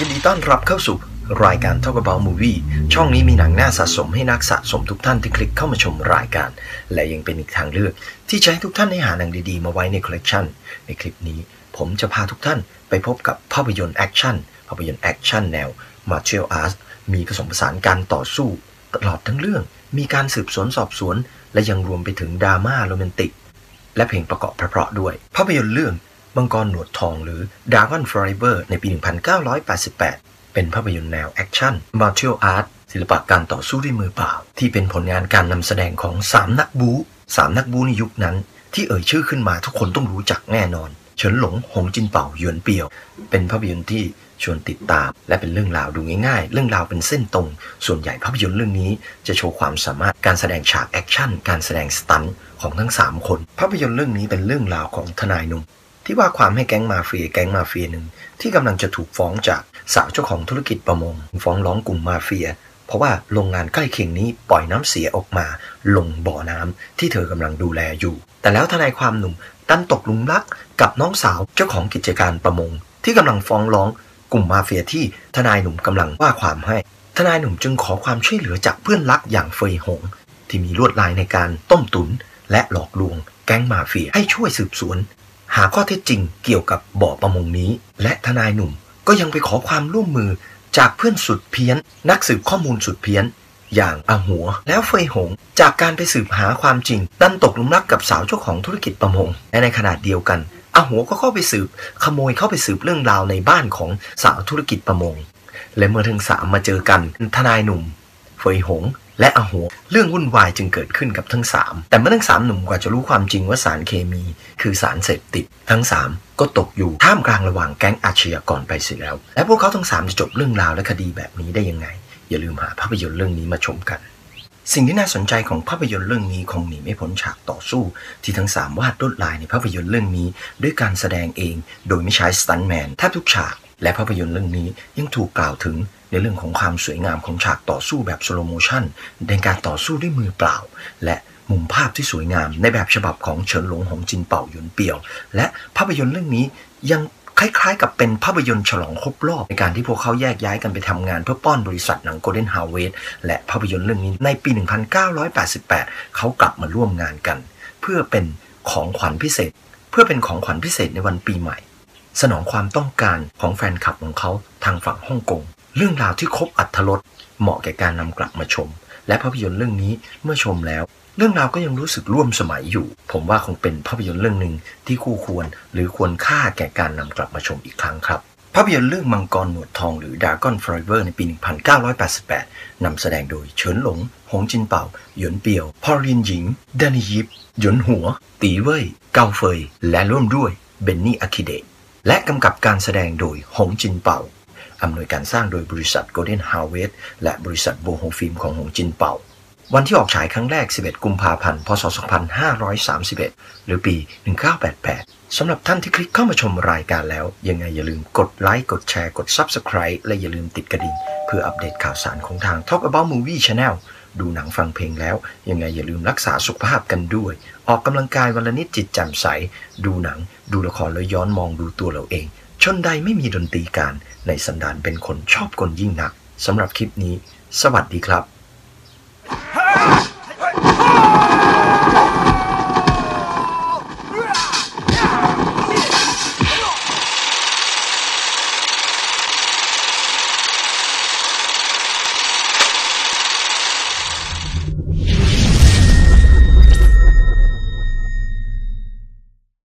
ยินดีต้อนรับเข้าสู่รายการ Talk About Movie ช่องนี้มีหนังน่าสะสมให้นักสะสมทุกท่านที่คลิกเข้ามาชมรายการ และยังเป็นอีกทางเลือก ที่จะให้ทุกท่านได้หาหนังดีๆ มาไว้ในคอลเลกชันในคลิปนี้ ผมจะพาทุกท่านไปพบกับภาพยนตร์แอคชั่นภาพยนตร์แอคชั่นแนว Martial Arts มีผสมผสานการต่อสู้ตลอดทั้งเรื่อง มีการสืบสวนสอบสวน และยังรวมไปถึงดราม่าโรแมนติกและเพลงประกอบเพราะๆด้วย ภาพยนตร์เรื่อง มังกรหนวดทองหรือ Dragon Forever ในปี 1988 เป็นภาพยนตร์แนวแอคชั่น Martial Art ศิลปะการต่อสู้ด้วยมือเปล่า ที่เป็นผลงานการนำแสดงของ 3 นักบู๊3นักบู๊ในยุคนั้น ที่เอ่ยชื่อขึ้นมาทุกคนต้องรู้จักแน่นอน เฉินหลง หงจินเป่าหยวนเปียว เป็นภาพยนตร์ที่ชวนติดตาม และเป็นเรื่องราวดูง่ายๆ เรื่องราวเป็นเส้นตรง ส่วนใหญ่ภาพยนตร์เรื่องนี้ จะโชว์ความสามารถการแสดงฉากแอคชั่น การแสดง stuntของทั้ง 3 คน ภาพยนตร์เรื่องนี้เป็นเรื่องราวของทนายหนุ่ม ที่ว่าความให้แก๊งมาเฟียแก๊งมาเฟียหนึ่งที่กำลังจะถูกฟ้องจากสาวเจ้าของธุรกิจประมง ฟ้องร้องกลุ่มมาเฟีย เพราะว่าโรงงานใกล้เคียงนี้ปล่อยน้ำเสียออกมา ลงบ่อน้ำที่เธอกำลังดูแลอยู่ แต่แล้วทนายความหนุ่มดันตกหลุมรักกับน้องสาวเจ้าของกิจการประมง ที่กำลังฟ้องร้องกลุ่มมาเฟียที่ทนายหนุ่มกำลังว่าความให้ ทนายหนุ่มจึงขอความช่วยเหลือจากเพื่อนรักอย่างเฟยหง ที่มีลวดลายในการต้มตุน และหลอกลวงแก๊งมาเฟียให้ช่วยสืบสวน หาข้อเท็จจริงเกี่ยวกับบ่อประมงนี้ และทนายหนุ่มก็ยังไปขอความร่วมมือจากเพื่อนสุดเพี้ยน นักสืบข้อมูลสุดเพี้ยน อย่างอาหัว แล้วเฟยหง จากการไปสืบหาความจริง ดันตกลุมรักกับสาวเจ้าของธุรกิจประมงและในขณะเดียวกันอาหัวก็เข้าไปสืบ ขโมยเข้าไปสืบเรื่องราวในบ้านของสาวธุรกิจประมง และเมื่อทั้งสามมาเจอกันทนายหนุ่ม เฟยหง และอาหัวเรื่องวุ่นวายจึงเกิดขึ้นกับทั้งสามแต่เมื่อทั้งสามหนุ่มกว่าจะรู้ความจริงว่าสารเคมี คือสารเสพติด ทั้งสามก็ตกอยู่ท่ามกลางระหว่างแก๊งอาชญากรไปเสียแล้ว และพวกเขาทั้งสามจะจบเรื่องราวและคดีแบบนี้ได้ยังไง อย่าลืมหาภาพยนตร์เรื่องนี้มาชมกันสิ่งที่น่าสนใจของภาพยนตร์เรื่องนี้คงหนีไม่พ้นฉากต่อสู้ ที่ทั้งสามวาดลวดลายในภาพยนตร์เรื่องนี้ ด้วยการแสดงเอง โดยไม่ใช้สตันแมนแทบทุกฉาก และภาพยนตร์เรื่องนี้ยังถูกกล่าวถึงในเรื่องของความสวยงามของฉากต่อสู้แบบ slow motion ในการต่อสู้ด้วยมือเปล่า และมุมภาพที่สวยงามในแบบฉบับของเฉินหลงหงจินเป่าหยวนเปียว และภาพยนตร์เรื่องนี้ยังคล้ายๆ กับเป็นภาพยนตร์ฉลองครบรอบในการที่พวกเขาแยกย้ายกันไปทำงานเพื่อป้อนบริษัทหนัง Golden Harvest และภาพยนตร์เรื่องนี้ในปี 1988 เขากลับมาร่วมงานกัน เพื่อเป็นของขวัญพิเศษ เพื่อเป็นของขวัญพิเศษในวันปีใหม่ สนองความต้องการของแฟนคลับของเขาทางฝั่งฮ่องกง เรื่องราวที่ครบอัธรสเหมาะแก่การนำกลับมาชม และภาพยนตร์เรื่องนี้เมื่อชมแล้ว เรื่องราวก็ยังรู้สึกร่วมสมัยอยู่ ผมว่าคงเป็นภาพยนตร์เรื่องหนึ่งที่คู่ควรหรือควรค่าแก่การนำกลับมาชมอีกครั้งครับภาพยนตร์เรื่องมังกรหนวดทองหรือ Dragon Forever ในปี 1988 นำแสดงโดยเฉินหลง หงจินเป่า หยวนเปียว พอลินหญิง ดานิยิป หยวนหัว ตีเว่ย เกาเฟย และร่วมด้วยเบนนี่อาคิเดะ และกำกับการแสดงโดยหงจินเป่าอำนวยการสร้างโดยบริษัท Golden Harvest และบริษัทโบโฮฟิล์มของหงจินเป่า วันที่ออกฉายครั้งแรก 11 กุมภาพันธ์ พศ 2531 หรือปี 1988 สำหรับท่านที่คลิกเข้ามาชมรายการแล้ว ยังไงอย่าลืมกดไลค์ กดแชร์ กด Subscribe และอย่าลืมติดกระดิ่ง เพื่ออัปเดตข่าวสารของทาง Talk About Movie Channel ดูหนังฟังเพลงแล้ว ยังไงอย่าลืมรักษาสุขภาพกันด้วย ออกกำลังกายวันละนิดจิตแจ่มใส ดูหนัง ดูละครแล้วย้อนมองดูตัวเราเอง ชนใดไม่มีดนตรีการ ในสันดานเป็นคนชอบกลยิ่งนักสำหรับคลิปนี้ สวัสดีครับ